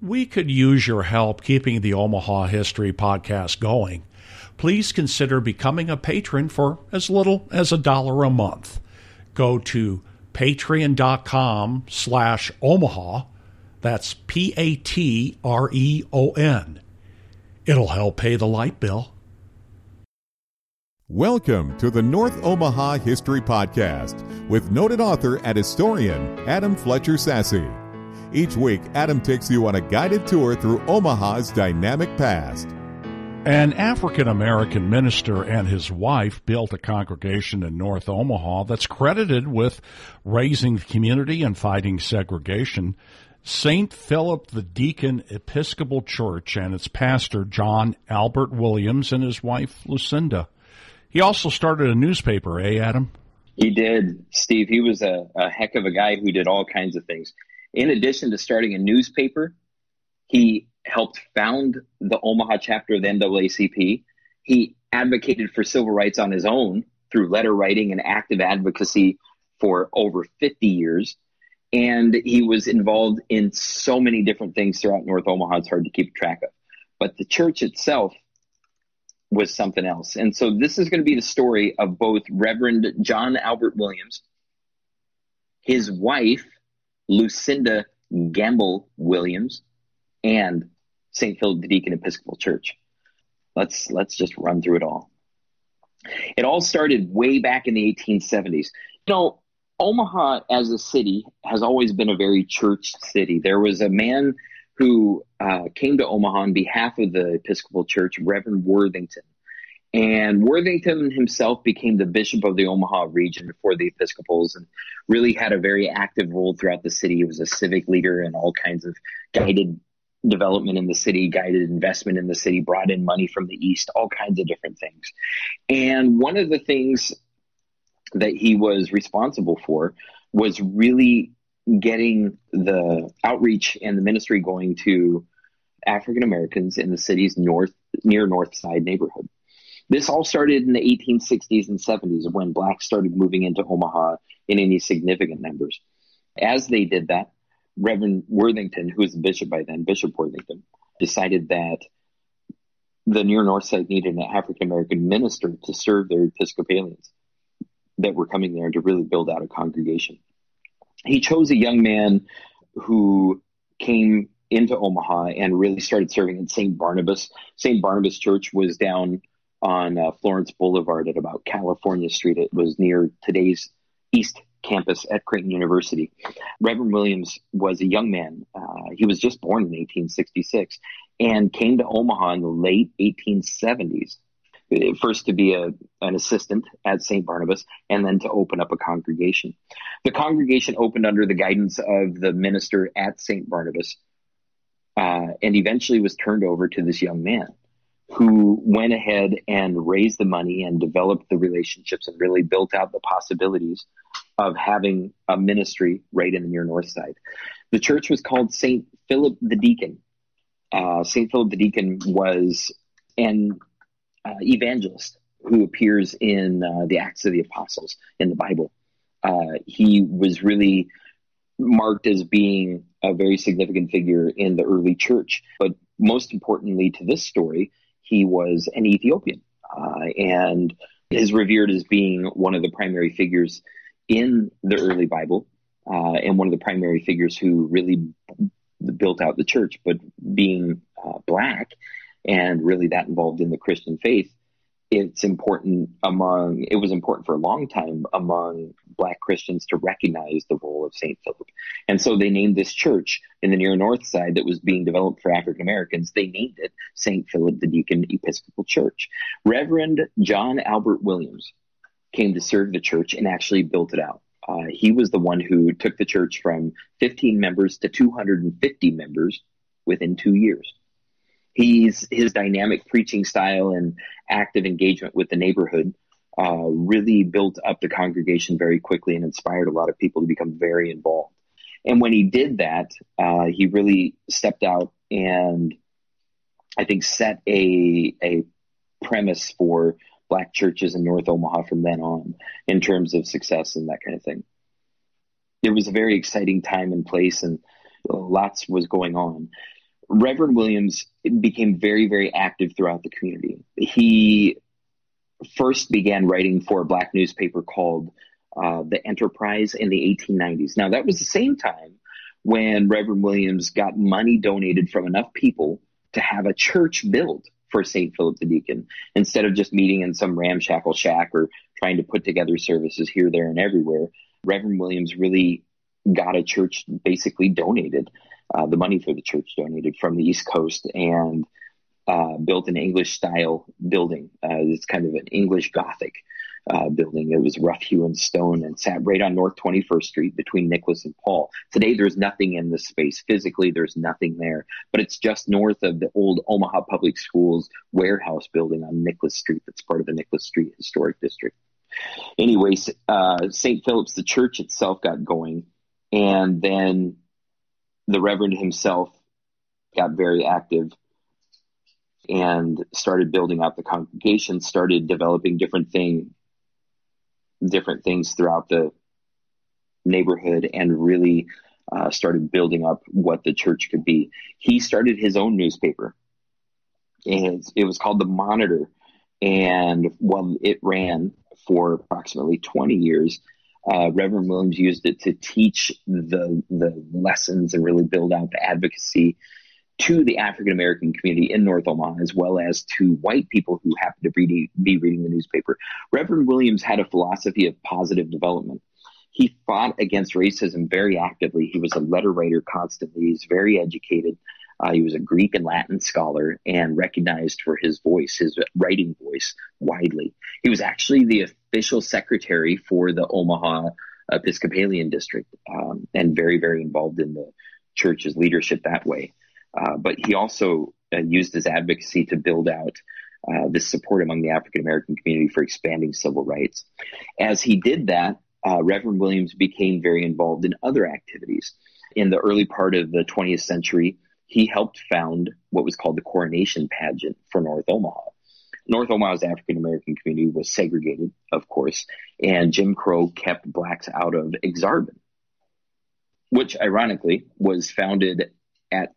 we could use your help keeping the Omaha History podcast going. Please consider becoming a patron for as little as a dollar a month. Go to patreon.com slash Omaha. That's P A T R E O N. It'll help pay the light bill. Welcome to the North Omaha History Podcast with noted author and historian Adam Fletcher Sasse. Each week, Adam takes you on a guided tour through Omaha's dynamic past. An African American minister and his wife built a congregation in North Omaha that's credited with raising the community and fighting segregation. St. Philip the Deacon Episcopal Church and its pastor, John Albert Williams, and his wife, Lucinda. He also started a newspaper, eh, Adam? He did, Steve. He was a, a heck of a guy who did all kinds of things. In addition to starting a newspaper, he helped found the Omaha chapter of the NAACP. He advocated for civil rights on his own through letter writing and active advocacy for over 50 years. And he was involved in so many different things throughout North Omaha, it's hard to keep track of. But the church itself was something else. And so this is going to be the story of both Reverend John Albert Williams, his wife, Lucinda Gamble Williams, and St. Philip the Deacon Episcopal Church. Let's let's just run through it all. It all started way back in the 1870s. You know, Omaha as a city has always been a very church city. There was a man who uh, came to Omaha on behalf of the Episcopal Church, Reverend Worthington. And Worthington himself became the bishop of the Omaha region for the Episcopals and really had a very active role throughout the city. He was a civic leader and all kinds of guided development in the city, guided investment in the city, brought in money from the East, all kinds of different things. And one of the things that he was responsible for was really getting the outreach and the ministry going to African Americans in the city's north, near North Side neighborhood. This all started in the 1860s and 70s when blacks started moving into Omaha in any significant numbers. As they did that, Reverend Worthington, who was the bishop by then, Bishop Worthington, decided that the near north side needed an African American minister to serve their Episcopalians that were coming there to really build out a congregation. He chose a young man who came into Omaha and really started serving at St. Barnabas. St. Barnabas Church was down on uh, Florence Boulevard at about California Street. It was near today's East campus at Creighton University. Reverend Williams was a young man. Uh, he was just born in 1866 and came to Omaha in the late 1870s. First to be a, an assistant at St. Barnabas and then to open up a congregation. The congregation opened under the guidance of the minister at St. Barnabas uh, and eventually was turned over to this young man who went ahead and raised the money and developed the relationships and really built out the possibilities of having a ministry right in the near north side. The church was called St. Philip the Deacon. Uh, St. Philip the Deacon was an uh, evangelist who appears in uh, the Acts of the Apostles in the Bible. Uh, he was really marked as being a very significant figure in the early church. But most importantly to this story, he was an Ethiopian uh, and is revered as being one of the primary figures in the early Bible uh, and one of the primary figures who really built out the church. But being uh, black and really that involved in the Christian faith, it's important among it was important for a long time among black christians to recognize the role of saint philip. And so they named this church in the near north side that was being developed for african americans. They named it saint philip the deacon episcopal church. Reverend john albert williams came to serve the church and actually built it out. Uh, he was the one who took the church from 15 members to 250 members within two years he's his dynamic preaching style and active engagement with the neighborhood uh, really built up the congregation very quickly and inspired a lot of people to become very involved. And when he did that, uh, he really stepped out and I think set a a premise for black churches in North Omaha from then on in terms of success and that kind of thing. It was a very exciting time and place and lots was going on. Reverend Williams became very, very active throughout the community. He first began writing for a black newspaper called uh, The Enterprise in the 1890s. Now, that was the same time when Reverend Williams got money donated from enough people to have a church built for St. Philip the Deacon instead of just meeting in some ramshackle shack or trying to put together services here, there, and everywhere. Reverend Williams really got a church basically donated, uh, the money for the church donated from the East Coast and uh, built an English style building. Uh, it's kind of an English Gothic uh, building. It was rough hewn stone and sat right on North 21st Street between Nicholas and Paul. Today, there's nothing in this space. Physically, there's nothing there, but it's just north of the old Omaha Public Schools warehouse building on Nicholas Street that's part of the Nicholas Street Historic District. Anyways, uh, St. Philip's, the church itself got going, and then the Reverend himself got very active and started building out the congregation, started developing different thing, different things throughout the neighborhood, and really uh, started building up what the church could be. He started his own newspaper, and it was called the Monitor. And while it ran for approximately 20 years, uh, Reverend Williams used it to teach the the lessons and really build out the advocacy to the African American community in North Omaha, as well as to white people who happen to be, be reading the newspaper. Reverend Williams had a philosophy of positive development. He fought against racism very actively. He was a letter writer constantly. He's very educated. Uh, he was a Greek and Latin scholar and recognized for his voice, his writing voice widely. He was actually the official secretary for the Omaha Episcopalian district um, and very, very involved in the church's leadership that way. Uh, but he also uh, used his advocacy to build out uh, this support among the African American community for expanding civil rights. As he did that, uh, Reverend Williams became very involved in other activities. In the early part of the 20th century, he helped found what was called the coronation pageant for North Omaha. North Omaha's African American community was segregated, of course, and Jim Crow kept blacks out of Ak-Sar-Ben, which ironically was founded at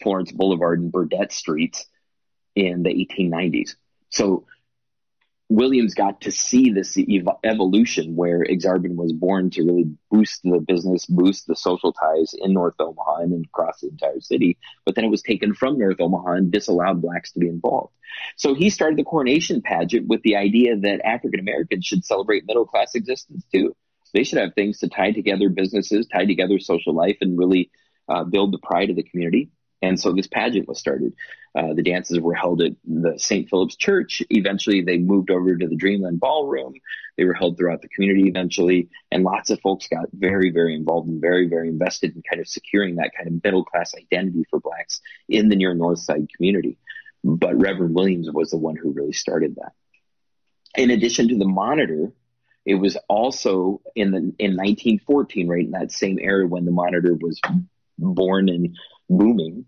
Florence Boulevard and Burdette Streets in the 1890s. So Williams got to see this ev- evolution where Ak-Sar-Ben was born to really boost the business, boost the social ties in North Omaha and across the entire city. But then it was taken from North Omaha and disallowed blacks to be involved. So he started the coronation pageant with the idea that African Americans should celebrate middle class existence too. They should have things to tie together businesses, tie together social life, and really uh, build the pride of the community. And so this pageant was started. Uh, the dances were held at the St. Philip's Church. Eventually, they moved over to the Dreamland Ballroom. They were held throughout the community eventually. And lots of folks got very, very involved and very, very invested in kind of securing that kind of middle class identity for blacks in the near North Side community. But Reverend Williams was the one who really started that. In addition to the monitor, it was also in the in 1914, right in that same era when the monitor was born and booming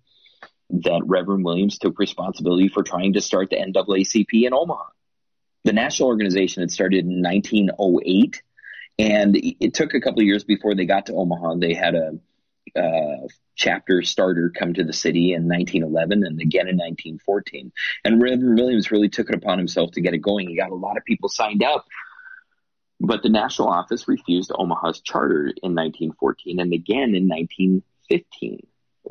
that Reverend Williams took responsibility for trying to start the NAACP in Omaha. The national organization had started in 1908, and it took a couple of years before they got to Omaha. They had a, a chapter starter come to the city in 1911 and again in 1914. And Reverend Williams really took it upon himself to get it going. He got a lot of people signed up, but the national office refused Omaha's charter in 1914 and again in 1915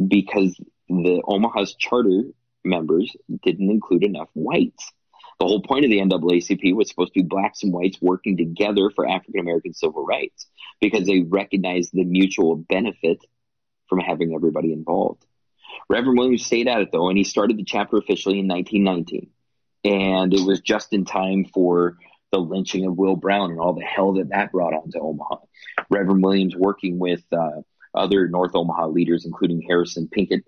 because the Omaha's charter members didn't include enough whites. The whole point of the NAACP was supposed to be blacks and whites working together for African American civil rights because they recognized the mutual benefit from having everybody involved. Reverend Williams stayed at it though, and he started the chapter officially in 1919. And it was just in time for the lynching of Will Brown and all the hell that that brought on to Omaha. Reverend Williams working with uh, other North Omaha leaders, including Harrison Pinkett,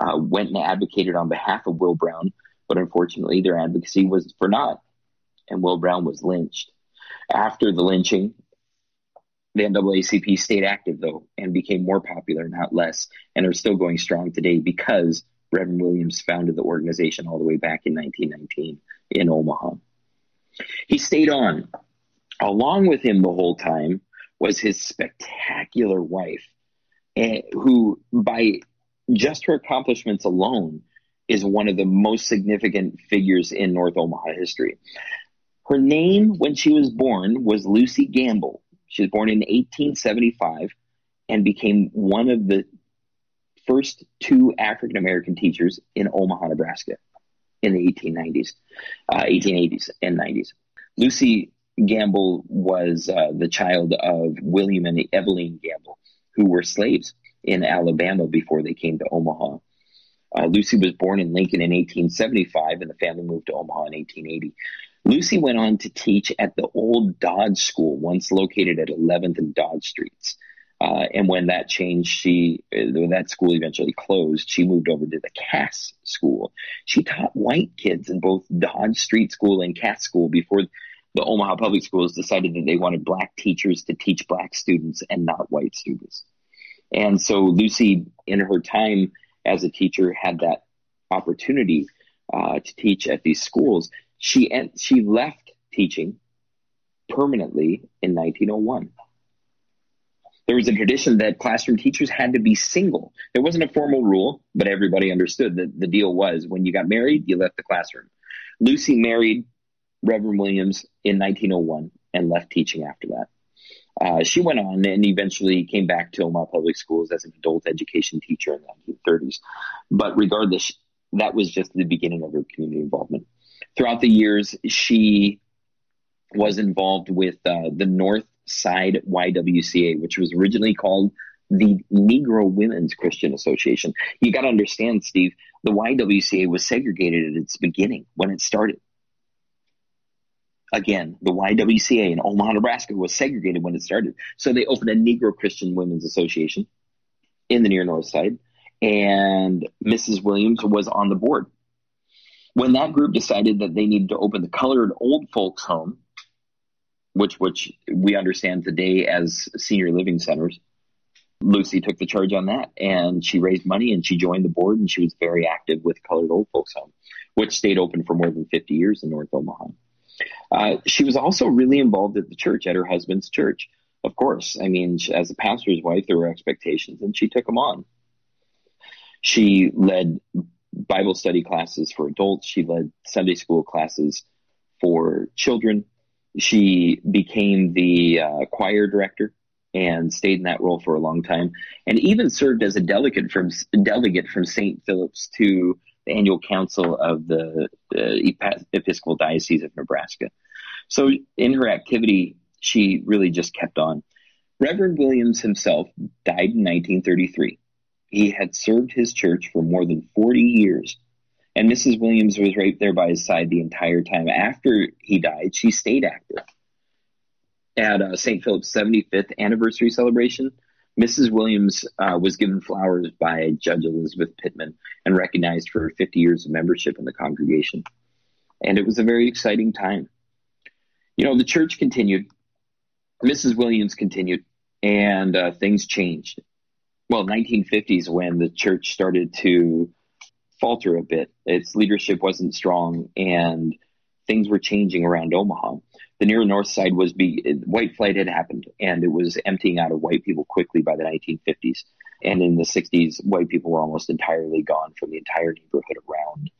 uh, went and advocated on behalf of Will Brown, but unfortunately their advocacy was for naught, and Will Brown was lynched. After the lynching, the NAACP stayed active though and became more popular, not less, and are still going strong today because Reverend Williams founded the organization all the way back in 1919 in Omaha. He stayed on. Along with him the whole time was his spectacular wife, who by just her accomplishments alone is one of the most significant figures in North Omaha history. Her name when she was born was Lucy Gamble. She was born in 1875 and became one of the first two African American teachers in Omaha, Nebraska in the 1890s, uh, 1880s and 90s. Lucy Gamble was uh, the child of William and Evelyn Gamble, who were slaves in Alabama before they came to Omaha. Uh, Lucy was born in Lincoln in 1875, and the family moved to Omaha in 1880. Lucy went on to teach at the old Dodge School, once located at 11th and Dodge Streets. Uh, and when that changed, she when that school eventually closed. She moved over to the Cass School. She taught white kids in both Dodge Street School and Cass School before the Omaha Public Schools decided that they wanted black teachers to teach black students and not white students. And so Lucy, in her time as a teacher, had that opportunity uh, to teach at these schools. She she left teaching permanently in 1901 there was a tradition that classroom teachers had to be single. There wasn't a formal rule, but everybody understood that the deal was when you got married, you left the classroom. Lucy married Reverend Williams in 1901 and left teaching after that. Uh, she went on and eventually came back to Omaha Public Schools as an adult education teacher in the 1930s. But regardless, that was just the beginning of her community involvement. Throughout the years, she was involved with uh, the North Side YWCA, which was originally called the Negro Women's Christian Association. You got to understand, Steve, the YWCA was segregated at its beginning when it started. Again, the YWCA in Omaha, Nebraska was segregated when it started. So they opened a Negro Christian Women's Association in the near north side, and Mrs. Williams was on the board. When that group decided that they needed to open the colored old folks home, which which we understand today as senior living centers. Lucy took the charge on that and she raised money and she joined the board and she was very active with Colored Old Folks Home, which stayed open for more than 50 years in North Omaha. Uh, she was also really involved at the church, at her husband's church. Of course, I mean, as a pastor's wife, there were expectations and she took them on. She led Bible study classes for adults. She led Sunday school classes for children. She became the uh, choir director and stayed in that role for a long time, and even served as a delegate from delegate from St. Philip's to annual council of the Episcopal Diocese of Nebraska. So, in her activity, she really just kept on. Reverend Williams himself died in 1933. He had served his church for more than 40 years and Mrs. Williams was right there by his side the entire time. After he died, she stayed active. At uh, St. Philip's 75th anniversary celebration, Mrs. Williams uh, was given flowers by Judge Elizabeth Pittman and recognized for 50 years of membership in the congregation. And it was a very exciting time. You know, the church continued, Mrs. Williams continued, and uh, things changed. Well, 1950s when the church started to falter a bit. Its leadership wasn't strong, and things were changing around Omaha. The near north side was be white flight had happened, and it was emptying out of white people quickly by the 1950s. And in the 60s, white people were almost entirely gone from the entire neighborhood around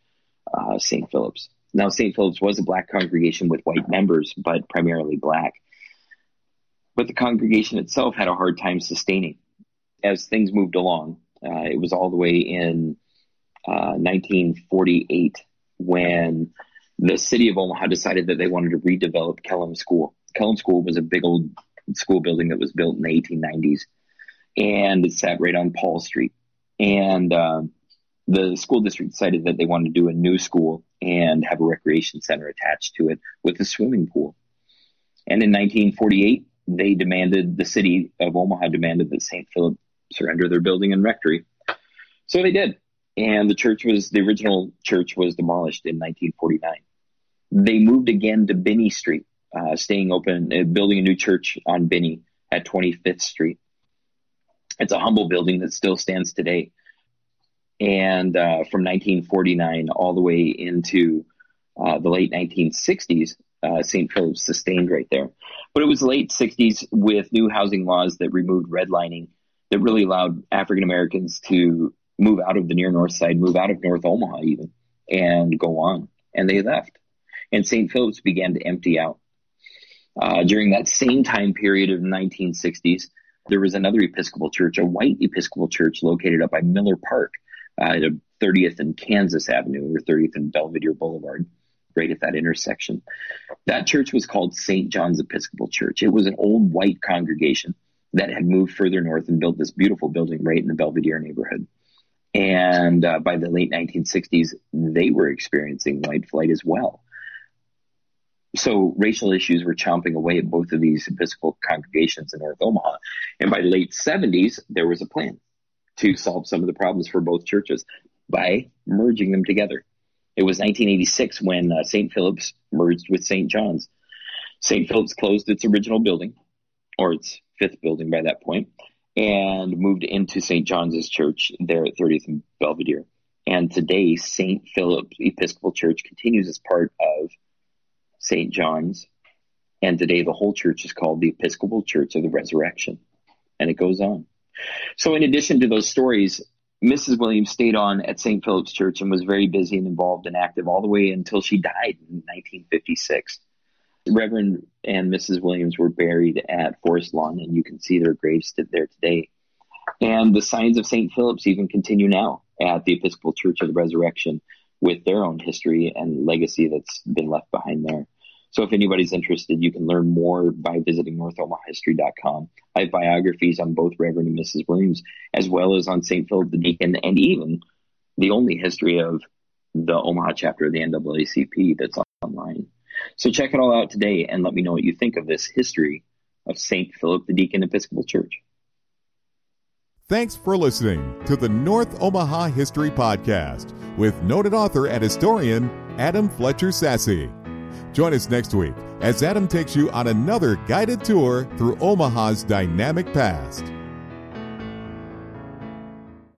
uh, St. Philip's. Now, St. Philip's was a black congregation with white members, but primarily black. But the congregation itself had a hard time sustaining. As things moved along, uh, it was all the way in 1948 uh, when the city of Omaha decided that they wanted to redevelop Kellom School. Kellom School was a big old school building that was built in the 1890s, and it sat right on Paul Street. And uh, the school district decided that they wanted to do a new school and have a recreation center attached to it with a swimming pool. And in 1948, they demanded the city of Omaha demanded that St. Philip surrender their building and rectory. So they did and the church was the original church was demolished in 1949. They moved again to Binney Street, uh, staying open, uh, building a new church on Binney at 25th Street. It's a humble building that still stands today. And uh, from 1949 all the way into uh, the late 1960s, uh, St. Philip's sustained right there. But it was late 60s with new housing laws that removed redlining that really allowed African Americans to move out of the near north side, move out of North Omaha even, and go on. And they left. And St. Philip's began to empty out. Uh, during that same time period of the 1960s, there was another Episcopal church, a white Episcopal church located up by Miller Park uh, at 30th and Kansas Avenue or 30th and Belvedere Boulevard, right at that intersection. That church was called St. John's Episcopal Church. It was an old white congregation that had moved further north and built this beautiful building right in the Belvedere neighborhood. And uh, by the late 1960s, they were experiencing white flight as well. So racial issues were chomping away at both of these Episcopal congregations in North Omaha. And by the late 70s, there was a plan to solve some of the problems for both churches by merging them together. It was 1986 when uh, St. Philip's merged with St. John's. St. Philip's closed its original building, or its fifth building by that point, and moved into St. John's Church there at 30th and Belvedere. And today, St. Philip's Episcopal Church continues as part of St. John's. And today, the whole church is called the Episcopal Church of the Resurrection. And it goes on. So, in addition to those stories, Mrs. Williams stayed on at St. Philip's Church and was very busy and involved and active all the way until she died in 1956. Reverend and Mrs. Williams were buried at Forest Lawn, and you can see their graves there today. And the signs of St. Philip's even continue now at the Episcopal Church of the Resurrection with their own history and legacy that's been left behind there. So if anybody's interested, you can learn more by visiting NorthOmahaHistory.com. I have biographies on both Reverend and Mrs. Williams, as well as on St. Philip the Deacon, and even the only history of the Omaha chapter of the NAACP that's online. So check it all out today and let me know what you think of this history of St. Philip the Deacon Episcopal Church. Thanks for listening to the North Omaha History Podcast with noted author and historian Adam Fletcher Sasse. Join us next week as Adam takes you on another guided tour through Omaha's dynamic past.